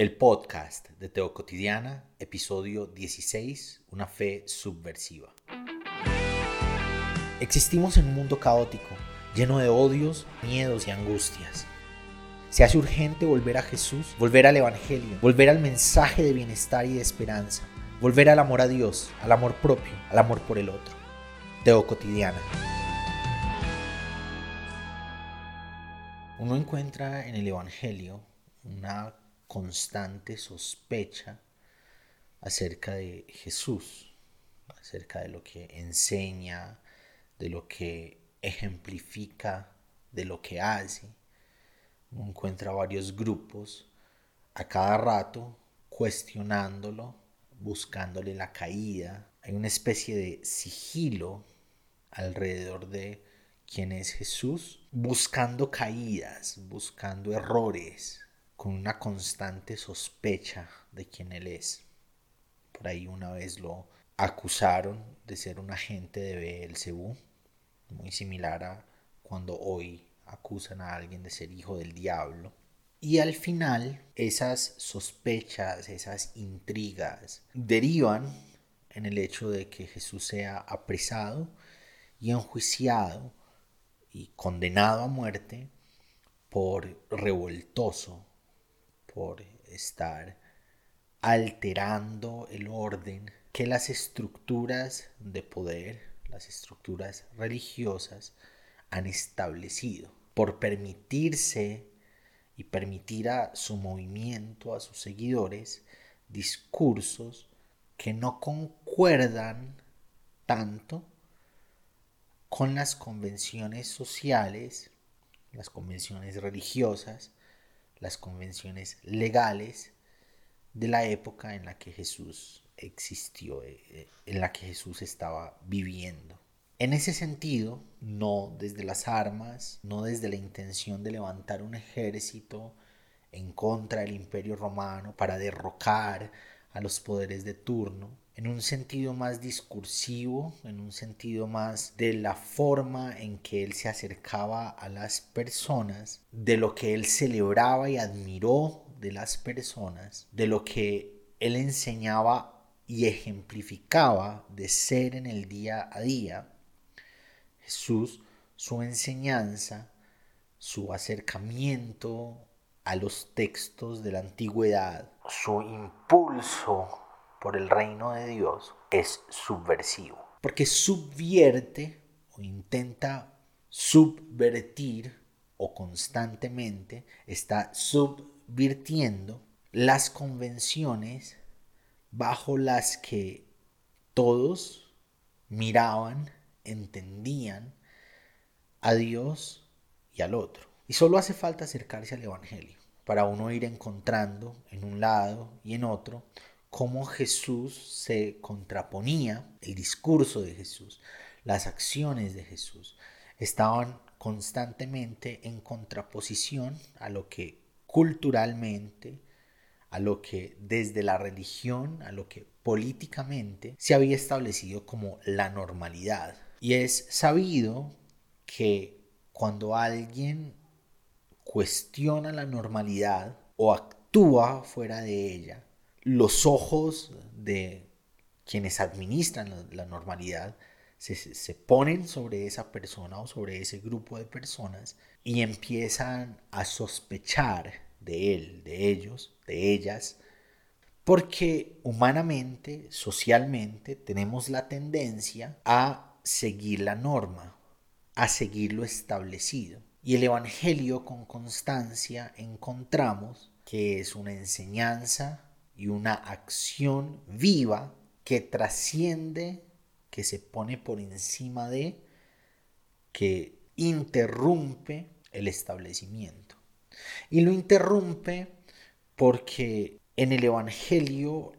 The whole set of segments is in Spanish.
El podcast de Teo Cotidiana, episodio 16, Una fe subversiva. Existimos en un mundo caótico, lleno de odios, miedos y angustias. Se hace urgente volver a Jesús, volver al Evangelio, volver al mensaje de bienestar y de esperanza, volver al amor a Dios, al amor propio, al amor por el otro. Teo Cotidiana. Uno encuentra en el Evangelio una constante sospecha acerca de Jesús, acerca de lo que enseña, de lo que ejemplifica, de lo que hace. Uno encuentra varios grupos a cada rato cuestionándolo, buscándole la caída. Hay una especie de sigilo alrededor de quién es Jesús, buscando caídas, buscando errores, con una constante sospecha de quién él es. Por ahí una vez lo acusaron de ser un agente de Beelzebú, muy similar a cuando hoy acusan a alguien de ser hijo del diablo. Y al final esas sospechas, esas intrigas derivan en el hecho de que Jesús sea apresado y enjuiciado y condenado a muerte por revoltoso, por estar alterando el orden que las estructuras de poder, las estructuras religiosas han establecido, por permitirse y permitir a su movimiento, a sus seguidores, discursos que no concuerdan tanto con las convenciones sociales, las convenciones religiosas, las convenciones legales de la época en la que Jesús existió, eh, eh, en la que Jesús estaba viviendo. En ese sentido, no desde las armas, no desde la intención de levantar un ejército en contra del imperio romano para derrocar a los poderes de turno, en un sentido más discursivo, en un sentido más de la forma en que él se acercaba a las personas, de lo que él celebraba y admiró de las personas, de lo que él enseñaba y ejemplificaba de ser en el día a día. Jesús, su enseñanza, su acercamiento a los textos de la antigüedad, su impulso por el reino de Dios es subversivo. Porque subvierte o intenta subvertir o constantemente está subvirtiendo las convenciones bajo las que todos miraban, entendían a Dios y al otro. Y solo hace falta acercarse al Evangelio para uno ir encontrando en un lado y en otro cómo Jesús se contraponía, el discurso de Jesús, las acciones de Jesús, estaban constantemente en contraposición a lo que culturalmente, a lo que desde la religión, a lo que políticamente se había establecido como la normalidad. Y es sabido que cuando alguien cuestiona la normalidad o actúa fuera de ella, los ojos de quienes administran la, normalidad se, se, ponen sobre esa persona o sobre ese grupo de personas y empiezan a sospechar de él, de ellos, de ellas, porque humanamente, socialmente, tenemos la tendencia a seguir la norma, a seguir lo establecido. Y el Evangelio con constancia encontramos que es una enseñanza y una acción viva que trasciende, que se pone por encima de, que interrumpe el establecimiento. Y lo interrumpe porque en el Evangelio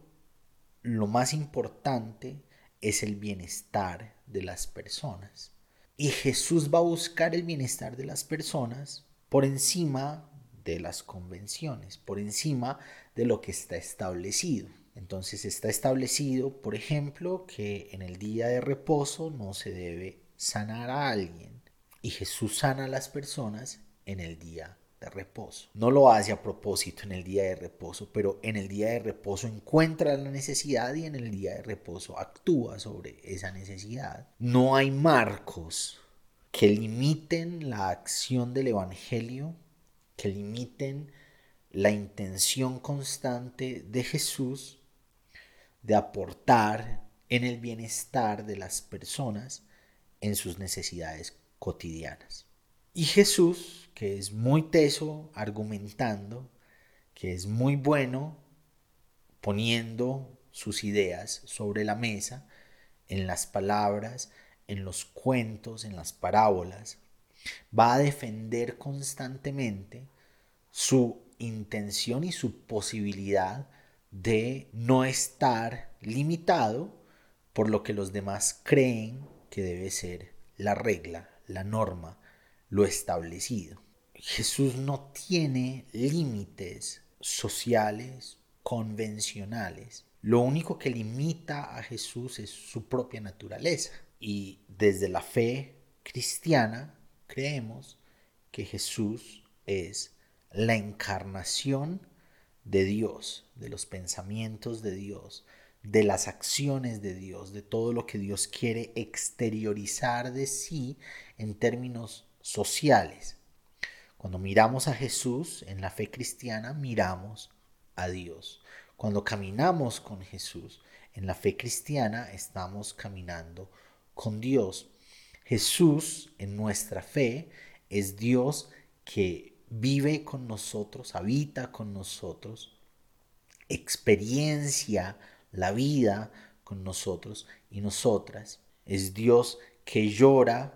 lo más importante es el bienestar de las personas. Y Jesús va a buscar el bienestar de las personas por encima de las convenciones, por encima de lo que está establecido. Entonces está establecido, por ejemplo, que en el día de reposo no se debe sanar a alguien y Jesús sana a las personas en el día de reposo. No lo hace a propósito en el día de reposo, pero en el día de reposo encuentra la necesidad y en el día de reposo actúa sobre esa necesidad. No hay marcos que limiten la acción del Evangelio, que limiten la intención constante de Jesús de aportar en el bienestar de las personas en sus necesidades cotidianas. Y Jesús, que es muy teso argumentando, que es muy bueno poniendo sus ideas sobre la mesa, en las palabras, en los cuentos, en las parábolas, va a defender constantemente su intención y su posibilidad de no estar limitado por lo que los demás creen que debe ser la regla, la norma, lo establecido. Jesús no tiene límites sociales, convencionales. Lo único que limita a Jesús es su propia naturaleza. Y desde la fe cristiana creemos que Jesús es la encarnación de Dios, de los pensamientos de Dios, de las acciones de Dios, de todo lo que Dios quiere exteriorizar de sí en términos sociales. Cuando miramos a Jesús en la fe cristiana, miramos a Dios. Cuando caminamos con Jesús en la fe cristiana, estamos caminando con Dios. Jesús en nuestra fe es Dios que vive con nosotros, habita con nosotros, experiencia la vida con nosotros y nosotras. Es Dios que llora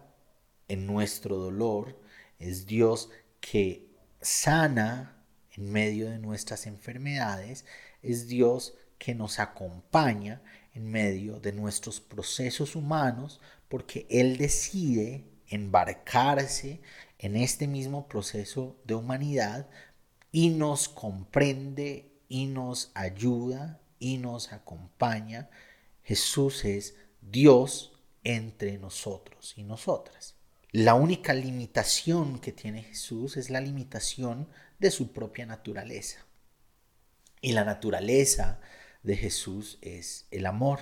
en nuestro dolor, es Dios que sana en medio de nuestras enfermedades, es Dios que nos acompaña en medio de nuestros procesos humanos porque Él decide embarcarse en este mismo proceso de humanidad y nos comprende y nos ayuda y nos acompaña. Jesús es Dios entre nosotros y nosotras. La única limitación que tiene Jesús es la limitación de su propia naturaleza. Y la naturaleza de Jesús es el amor,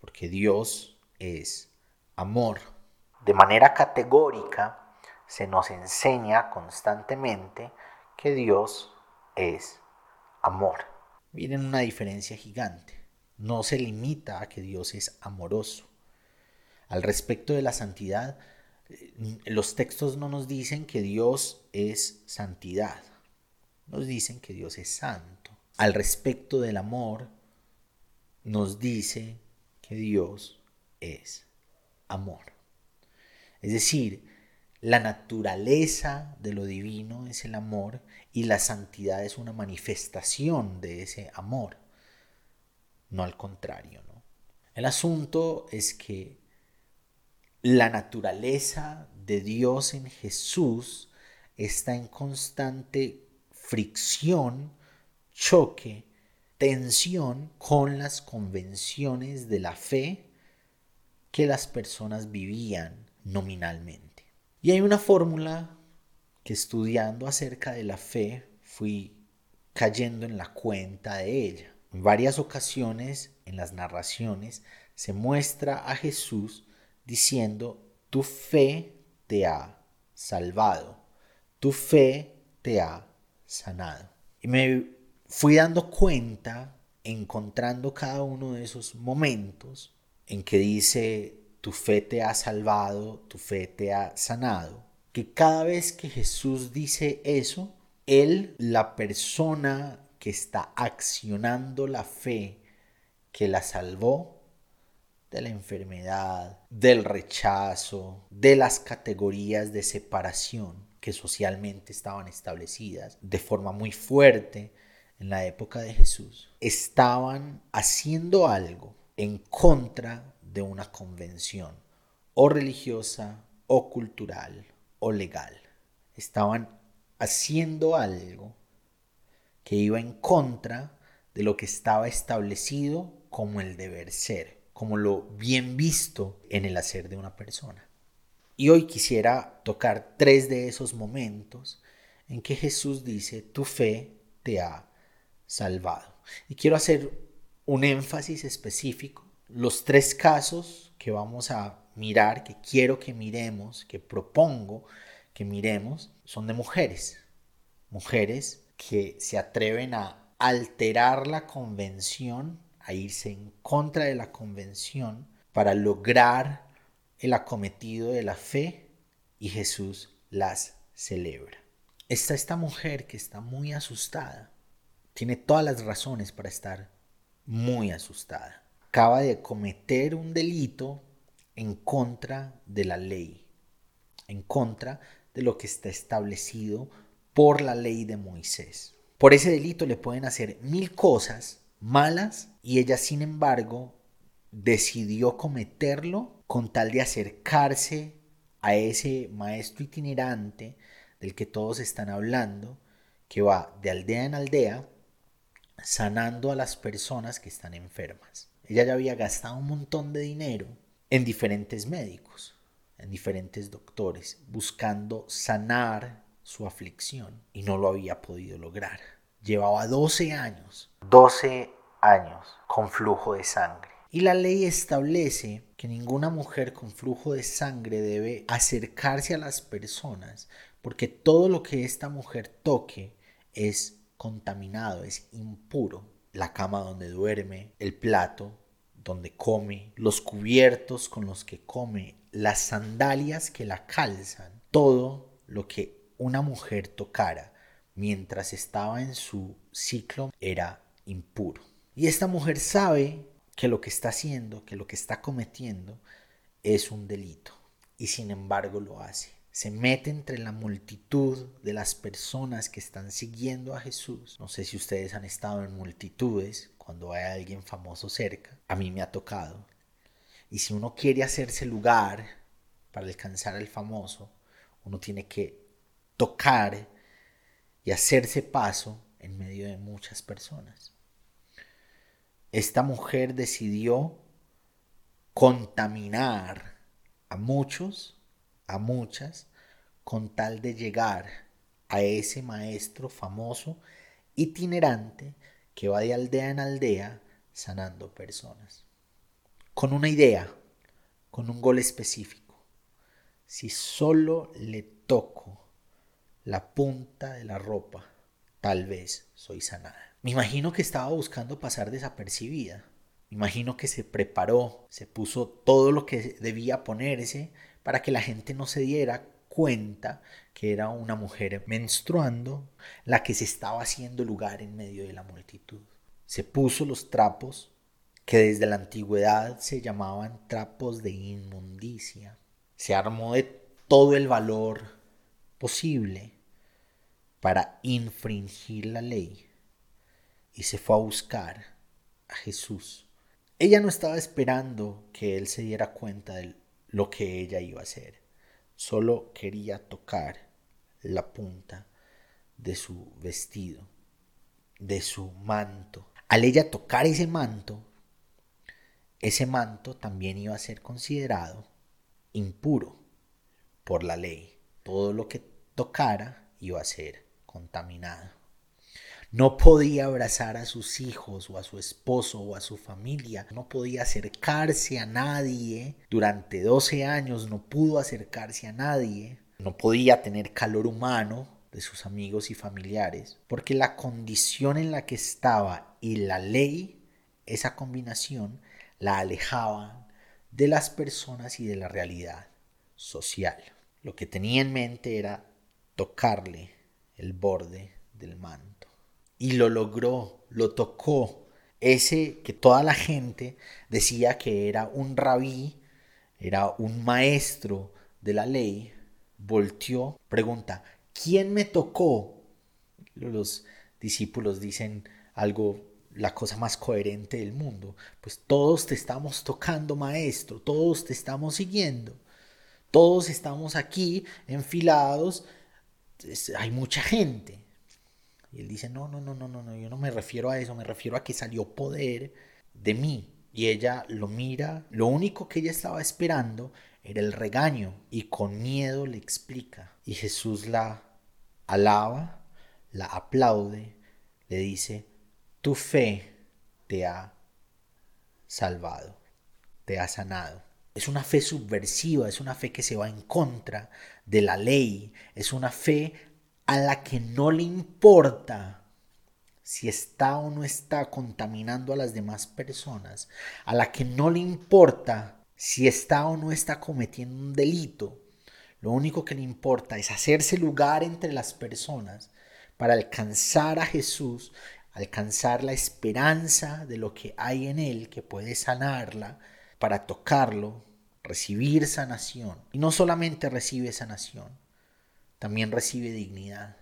porque Dios es amor. De manera categórica se nos enseña constantemente que Dios es amor. Miren una diferencia gigante. No se limita a que Dios es amoroso. Al respecto de la santidad, eh, los textos no nos dicen que Dios es santidad. Nos dicen que Dios es santo. Al respecto del amor, nos dice que Dios es amor. Es decir, la naturaleza de lo divino es el amor y la santidad es una manifestación de ese amor, no al contrario. ¿no? El asunto es que la naturaleza de Dios en Jesús está en constante fricción, choque, tensión con las convenciones de la fe que las personas vivían nominalmente. Y hay una fórmula que estudiando acerca de la fe fui cayendo en la cuenta de ella. En varias ocasiones en las narraciones se muestra a Jesús diciendo, tu fe te ha salvado, tu fe te ha sanado. Y me fui dando cuenta, encontrando cada uno de esos momentos en que dice, tu fe te ha salvado, tu fe te ha sanado, que cada vez que Jesús dice eso, Él, la persona que está accionando la fe que la salvó de la enfermedad, del rechazo, de las categorías de separación que socialmente estaban establecidas de forma muy fuerte en la época de Jesús, estaban haciendo algo en contra de una convención o religiosa o cultural o legal. Estaban haciendo algo que iba en contra de lo que estaba establecido como el deber ser, como lo bien visto en el hacer de una persona. Y hoy quisiera tocar tres de esos momentos en que Jesús dice, tu fe te ha salvado. Y quiero hacer un énfasis específico. Los tres casos que vamos a mirar, que quiero que miremos, que propongo que miremos, son de mujeres. Mujeres que se atreven a alterar la convención, a irse en contra de la convención para lograr el acometido de la fe y Jesús las celebra. Está esta mujer que está muy asustada. Tiene todas las razones para estar muy asustada. Acaba de cometer un delito en contra de la ley, en contra de lo que está establecido por la ley de Moisés. Por ese delito le pueden hacer mil cosas malas y ella sin embargo decidió cometerlo con tal de acercarse a ese maestro itinerante del que todos están hablando, que va de aldea en aldea sanando a las personas que están enfermas. Ella ya había gastado un montón de dinero en diferentes médicos, en diferentes doctores, buscando sanar su aflicción y no lo había podido lograr. Llevaba 12 años, 12 años con flujo de sangre. Y la ley establece que ninguna mujer con flujo de sangre debe acercarse a las personas porque todo lo que esta mujer toque es contaminado, es impuro. La cama donde duerme, el plato donde come, los cubiertos con los que come, las sandalias que la calzan, todo lo que una mujer tocara mientras estaba en su ciclo era impuro. Y esta mujer sabe que lo que está haciendo, que lo que está cometiendo es un delito y sin embargo lo hace se mete entre la multitud de las personas que están siguiendo a Jesús. No sé si ustedes han estado en multitudes cuando hay alguien famoso cerca. A mí me ha tocado. Y si uno quiere hacerse lugar para alcanzar al famoso, uno tiene que tocar y hacerse paso en medio de muchas personas. Esta mujer decidió contaminar a muchos a muchas con tal de llegar a ese maestro famoso itinerante que va de aldea en aldea sanando personas. Con una idea, con un gol específico. Si solo le toco la punta de la ropa, tal vez soy sanada. Me imagino que estaba buscando pasar desapercibida. Me imagino que se preparó, se puso todo lo que debía ponerse para que la gente no se diera cuenta que era una mujer menstruando la que se estaba haciendo lugar en medio de la multitud. Se puso los trapos que desde la antigüedad se llamaban trapos de inmundicia. Se armó de todo el valor posible para infringir la ley y se fue a buscar a Jesús. Ella no estaba esperando que él se diera cuenta del lo que ella iba a hacer. Solo quería tocar la punta de su vestido, de su manto. Al ella tocar ese manto, ese manto también iba a ser considerado impuro por la ley. Todo lo que tocara iba a ser contaminado. No podía abrazar a sus hijos o a su esposo o a su familia. No podía acercarse a nadie. Durante 12 años no pudo acercarse a nadie. No podía tener calor humano de sus amigos y familiares. Porque la condición en la que estaba y la ley, esa combinación, la alejaban de las personas y de la realidad social. Lo que tenía en mente era tocarle el borde del manto y lo logró, lo tocó. Ese que toda la gente decía que era un rabí, era un maestro de la ley, volteó, pregunta, ¿quién me tocó? Los discípulos dicen algo, la cosa más coherente del mundo. Pues todos te estamos tocando, maestro, todos te estamos siguiendo. Todos estamos aquí enfilados, hay mucha gente. Y él dice, no, no, no, no, no, no, yo no me refiero a eso, me refiero a que salió poder de mí. Y ella lo mira, lo único que ella estaba esperando era el regaño y con miedo le explica. Y Jesús la alaba, la aplaude, le dice, tu fe te ha salvado, te ha sanado. Es una fe subversiva, es una fe que se va en contra de la ley, es una fe a la que no le importa si está o no está contaminando a las demás personas, a la que no le importa si está o no está cometiendo un delito. Lo único que le importa es hacerse lugar entre las personas para alcanzar a Jesús alcanzar la esperanza de lo que hay en Él que puede sanarla, para tocarlo, recibir sanación. Y no solamente recibe sanación, también recibe dignidad.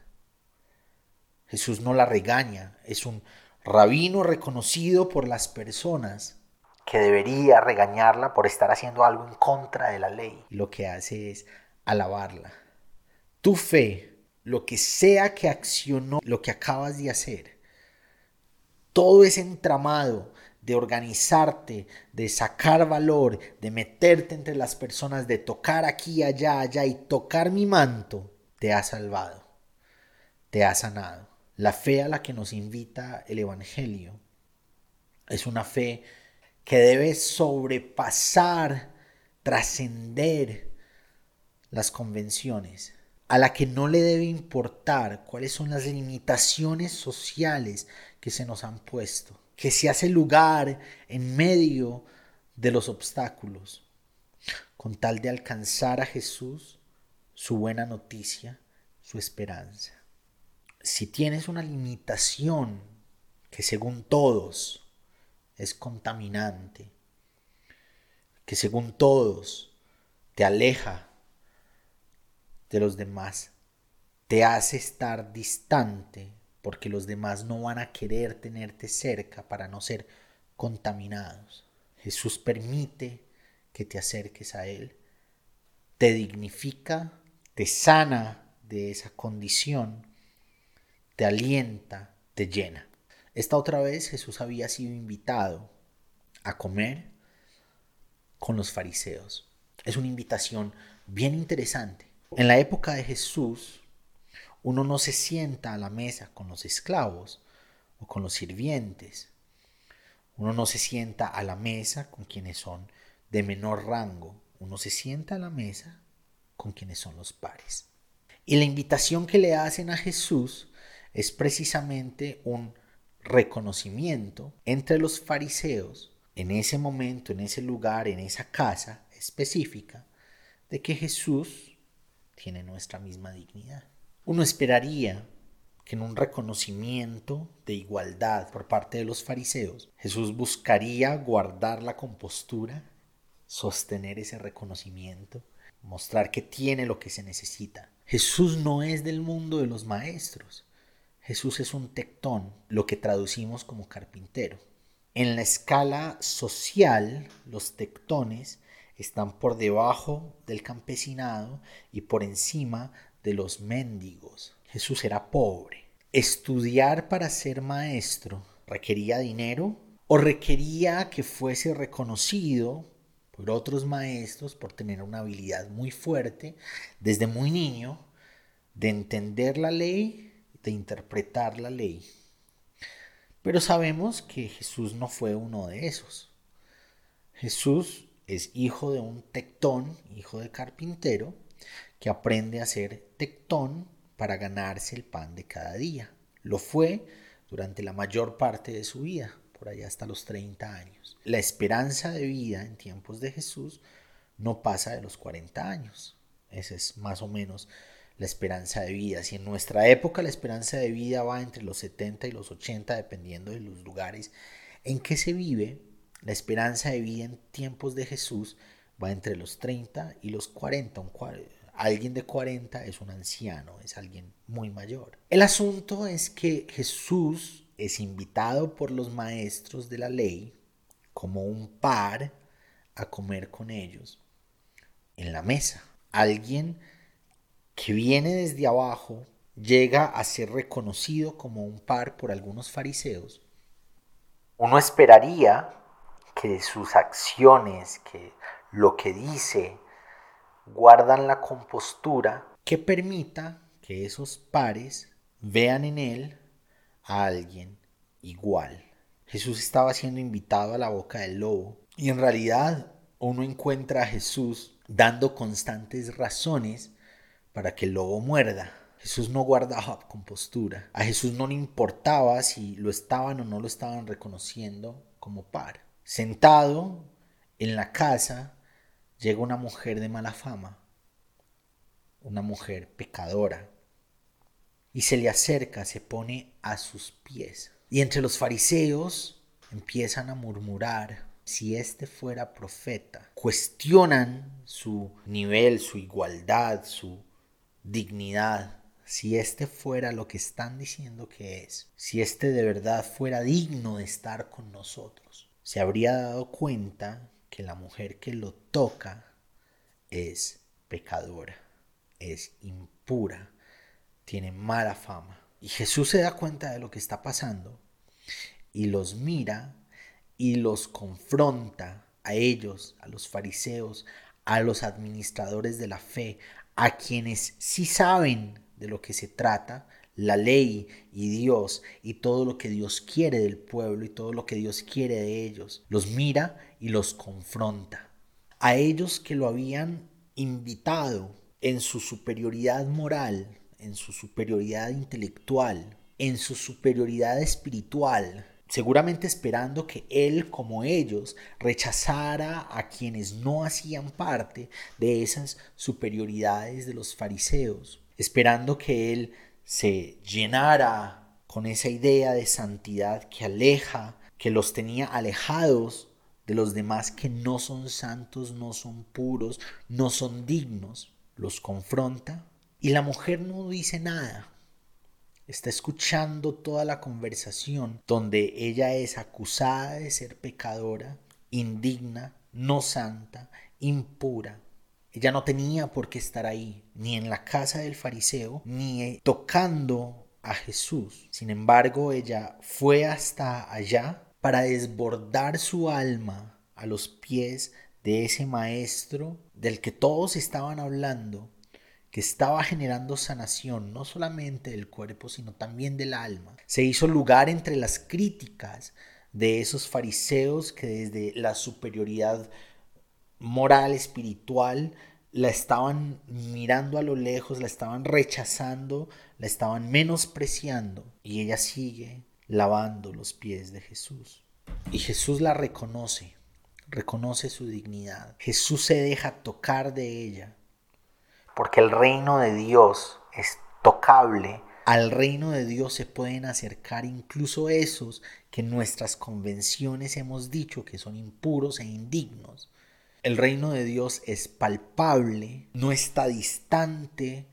Jesús no la regaña, es un rabino reconocido por las personas que debería regañarla por estar haciendo algo en contra de la ley. Y lo que hace es alabarla. Tu fe, lo que sea que accionó, lo que acabas de hacer, todo ese entramado de organizarte, de sacar valor, de meterte entre las personas, de tocar aquí, allá, allá y tocar mi manto, te ha salvado, te ha sanado. La fe a la que nos invita el Evangelio es una fe que debe sobrepasar, trascender las convenciones, a la que no le debe importar cuáles son las limitaciones sociales que se nos han puesto, que se hace lugar en medio de los obstáculos, con tal de alcanzar a Jesús, su buena noticia, su esperanza. Si tienes una limitación que según todos es contaminante, que según todos te aleja de los demás te hace estar distante porque los demás no van a querer tenerte cerca para no ser contaminados. Jesús permite que te acerques a Él, te dignifica, te sana de esa condición, te alienta, te llena. Esta otra vez Jesús había sido invitado a comer con los fariseos. Es una invitación bien interesante en la época de Jesús, uno no se sienta a la mesa con los esclavos o con los sirvientes. Uno no se sienta a la mesa con quienes son de menor rango. Uno se sienta a la mesa con quienes son los pares. Y la invitación que le hacen a Jesús es precisamente un reconocimiento entre los fariseos en ese momento, en ese lugar, en esa casa específica, de que Jesús tiene nuestra misma dignidad. Uno esperaría que en un reconocimiento de igualdad por parte de los fariseos, Jesús buscaría guardar la compostura, sostener ese reconocimiento, mostrar que tiene lo que se necesita. Jesús no es del mundo de los maestros. Jesús es un tectón, lo que traducimos como carpintero. En la escala social, los tectones están por debajo del campesinado y por encima de los mendigos. Jesús era pobre. Estudiar para ser maestro requería dinero o requería que fuese reconocido por otros maestros por tener una habilidad muy fuerte desde muy niño de entender la ley, de interpretar la ley. Pero sabemos que Jesús no fue uno de esos. Jesús es hijo de un tectón, hijo de carpintero, que aprende a ser tectón para ganarse el pan de cada día. Lo fue durante la mayor parte de su vida, por hasta los 30 años. La esperanza de vida en tiempos de Jesús no pasa de los 40 años. Esa es más o menos la esperanza de vida. Si en nuestra época la esperanza de vida va entre los 70 y los 80, dependiendo de los lugares en que se vive, la esperanza de vida en tiempos de Jesús va entre los 30 y los 40. alguien de 40 es un anciano, es alguien muy mayor. El asunto es que Jesús es invitado por los maestros de la ley como un par a comer con ellos en la mesa. Alguien que viene desde abajo llega a ser reconocido como un par por algunos fariseos. Uno esperaría que sus acciones, que lo que dice, guardan la compostura que permita que esos pares vean en él a alguien igual. Jesús estaba siendo invitado a la boca del lobo y en realidad uno encuentra a Jesús dando constantes razones para que el lobo muerda. Jesús no guardaba compostura. A Jesús no le importaba si lo estaban o no lo estaban reconociendo como par. Sentado en la casa llega una mujer de mala fama, una mujer pecadora, y se le acerca, se pone a sus pies. Y entre los fariseos empiezan a murmurar si éste fuera profeta. Cuestionan su nivel, su igualdad, su dignidad. Si éste fuera lo que están diciendo que es, si éste de verdad fuera digno de estar con nosotros, se habría dado cuenta que la mujer que lo toca es pecadora, es impura, tiene mala fama. Y Jesús se da cuenta de lo que está pasando y los mira y los confronta a ellos, a los fariseos, a los administradores de la fe, a quienes sí saben de lo que se trata, la ley y Dios y todo lo que Dios quiere del pueblo y todo lo que Dios quiere de ellos. Los mira y los confronta. A ellos que lo habían invitado en su superioridad moral, en su superioridad intelectual, en su superioridad espiritual, seguramente esperando que él como ellos rechazara a quienes no hacían parte de esas superioridades de los fariseos, esperando que él se llenara con esa idea de santidad que aleja, que los tenía alejados de los demás que no son santos, no son puros, no son dignos, los confronta y la mujer no dice nada, está escuchando toda la conversación donde ella es acusada de ser pecadora, indigna, no santa, impura. Ella no tenía por qué estar ahí, ni en la casa del fariseo, ni tocando a Jesús. Sin embargo, ella fue hasta allá para desbordar su alma a los pies de ese maestro del que todos estaban hablando que estaba generando sanación no solamente del cuerpo, sino también del alma. Se hizo lugar entre las críticas de esos fariseos que desde la superioridad moral, espiritual, la estaban mirando a lo lejos, la estaban rechazando, la estaban menospreciando. Y ella sigue lavando los pies de Jesús. Y Jesús la reconoce, reconoce su dignidad. Jesús se deja tocar de ella porque el reino de Dios es tocable. Al reino de Dios se pueden acercar incluso esos que nuestras convenciones hemos dicho que son impuros e indignos. El reino de Dios es palpable, no está distante,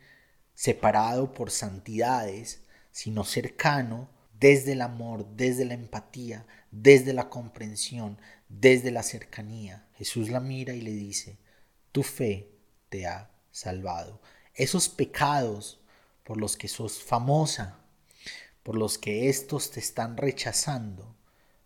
separado por santidades, sino cercano desde el amor, desde la empatía, desde la comprensión, desde la cercanía. Jesús la mira y le dice, tu fe te ha salvado. Esos pecados por los que sos famosa, por los que estos te están rechazando,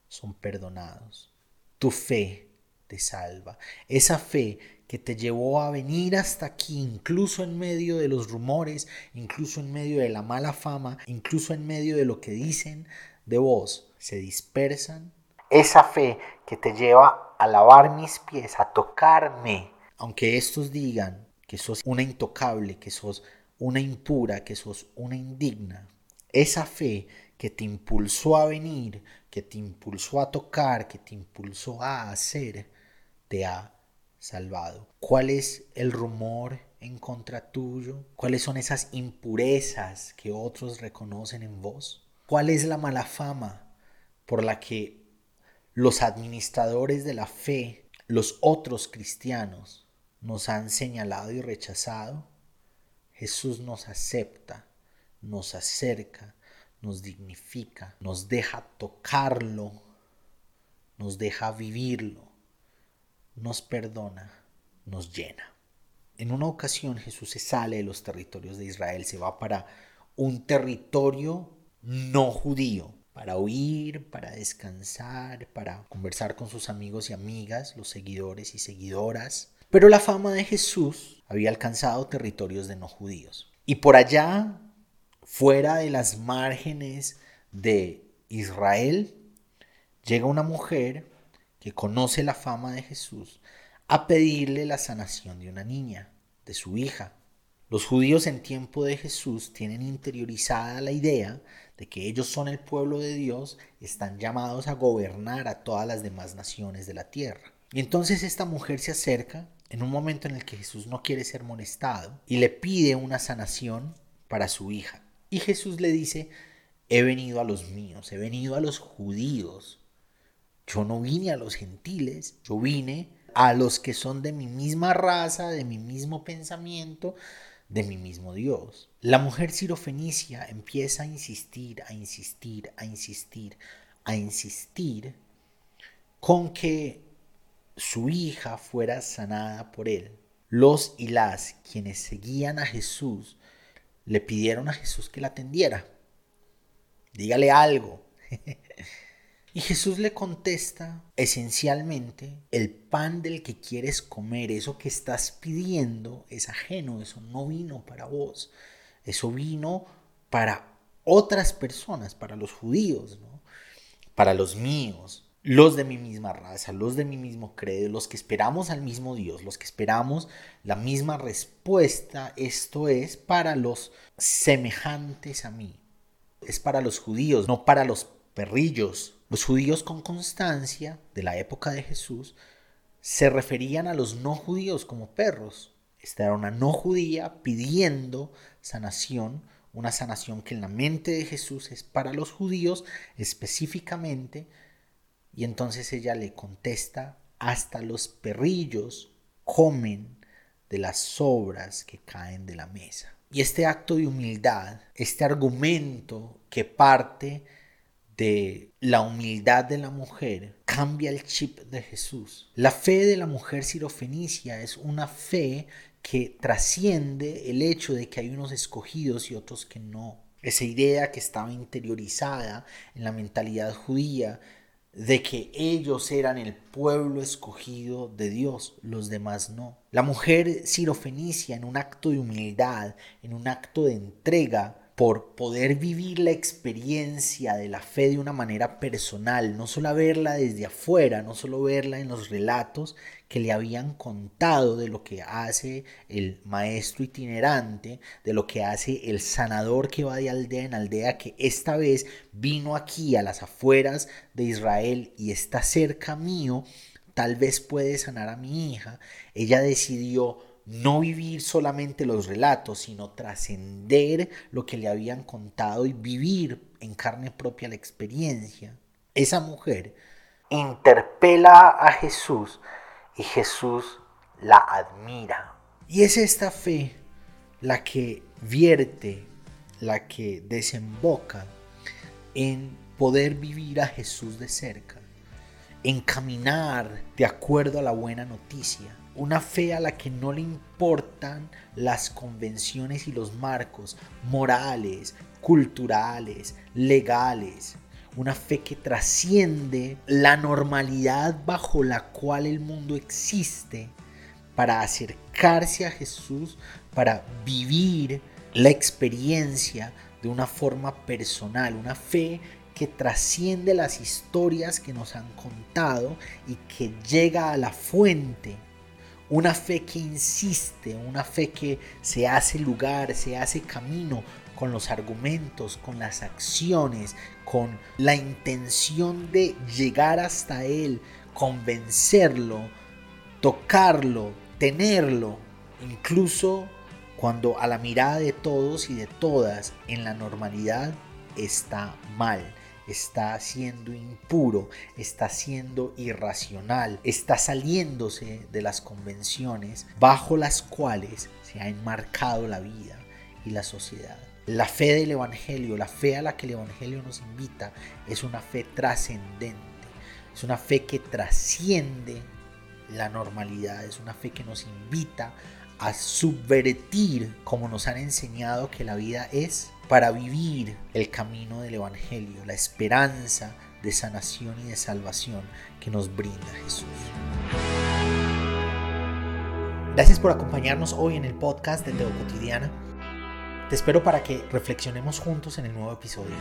son perdonados. Tu fe te salva. Esa fe que te llevó a venir hasta aquí, incluso en medio de los rumores, incluso en medio de la mala fama, incluso en medio de lo que dicen de vos, se dispersan. Esa fe que te lleva a lavar mis pies, a tocarme, aunque estos digan, que sos una intocable, que sos una impura, que sos una indigna. Esa fe que te impulsó a venir, que te impulsó a tocar, que te impulsó a hacer, te ha salvado. ¿Cuál es el rumor en contra tuyo? ¿Cuáles son esas impurezas que otros reconocen en vos? ¿Cuál es la mala fama por la que los administradores de la fe, los otros cristianos, nos han señalado y rechazado, Jesús nos acepta, nos acerca, nos dignifica, nos deja tocarlo, nos deja vivirlo, nos perdona, nos llena. En una ocasión Jesús se sale de los territorios de Israel, se va para un territorio no judío, para oír, para descansar, para conversar con sus amigos y amigas, los seguidores y seguidoras, pero la fama de Jesús había alcanzado territorios de no judíos. Y por allá, fuera de las márgenes de Israel, llega una mujer que conoce la fama de Jesús a pedirle la sanación de una niña, de su hija. Los judíos en tiempo de Jesús tienen interiorizada la idea de que ellos son el pueblo de Dios, están llamados a gobernar a todas las demás naciones de la tierra. Y entonces esta mujer se acerca en un momento en el que Jesús no quiere ser molestado y le pide una sanación para su hija. Y Jesús le dice, he venido a los míos, he venido a los judíos. Yo no vine a los gentiles, yo vine a los que son de mi misma raza, de mi mismo pensamiento, de mi mismo Dios. La mujer sirofenicia empieza a insistir, a insistir, a insistir, a insistir con que su hija fuera sanada por él. Los y las quienes seguían a Jesús le pidieron a Jesús que la atendiera. Dígale algo. y Jesús le contesta esencialmente, el pan del que quieres comer, eso que estás pidiendo, es ajeno, eso no vino para vos, eso vino para otras personas, para los judíos, ¿no? para los míos, los de mi misma raza, los de mi mismo credo, los que esperamos al mismo Dios, los que esperamos la misma respuesta, esto es para los semejantes a mí. Es para los judíos, no para los perrillos. Los judíos con constancia de la época de Jesús se referían a los no judíos como perros. Esta era una no judía pidiendo sanación, una sanación que en la mente de Jesús es para los judíos específicamente y entonces ella le contesta, hasta los perrillos comen de las sobras que caen de la mesa. Y este acto de humildad, este argumento que parte de la humildad de la mujer, cambia el chip de Jesús. La fe de la mujer sirofenicia es una fe que trasciende el hecho de que hay unos escogidos y otros que no. Esa idea que estaba interiorizada en la mentalidad judía de que ellos eran el pueblo escogido de Dios, los demás no. La mujer sirofenicia en un acto de humildad, en un acto de entrega, por poder vivir la experiencia de la fe de una manera personal, no solo verla desde afuera, no solo verla en los relatos que le habían contado de lo que hace el maestro itinerante, de lo que hace el sanador que va de aldea en aldea, que esta vez vino aquí a las afueras de Israel y está cerca mío, tal vez puede sanar a mi hija. Ella decidió no vivir solamente los relatos, sino trascender lo que le habían contado y vivir en carne propia la experiencia. Esa mujer interpela a Jesús y Jesús la admira. Y es esta fe la que vierte, la que desemboca en poder vivir a Jesús de cerca, en caminar de acuerdo a la buena noticia una fe a la que no le importan las convenciones y los marcos morales, culturales, legales. Una fe que trasciende la normalidad bajo la cual el mundo existe para acercarse a Jesús, para vivir la experiencia de una forma personal, una fe que trasciende las historias que nos han contado y que llega a la fuente una fe que insiste, una fe que se hace lugar, se hace camino con los argumentos, con las acciones, con la intención de llegar hasta Él, convencerlo, tocarlo, tenerlo, incluso cuando a la mirada de todos y de todas en la normalidad está mal está siendo impuro, está siendo irracional, está saliéndose de las convenciones bajo las cuales se ha enmarcado la vida y la sociedad. La fe del Evangelio, la fe a la que el Evangelio nos invita, es una fe trascendente, es una fe que trasciende la normalidad, es una fe que nos invita a subvertir como nos han enseñado que la vida es para vivir el camino del Evangelio, la esperanza de sanación y de salvación que nos brinda Jesús. Gracias por acompañarnos hoy en el podcast de Teo Cotidiana. Te espero para que reflexionemos juntos en el nuevo episodio.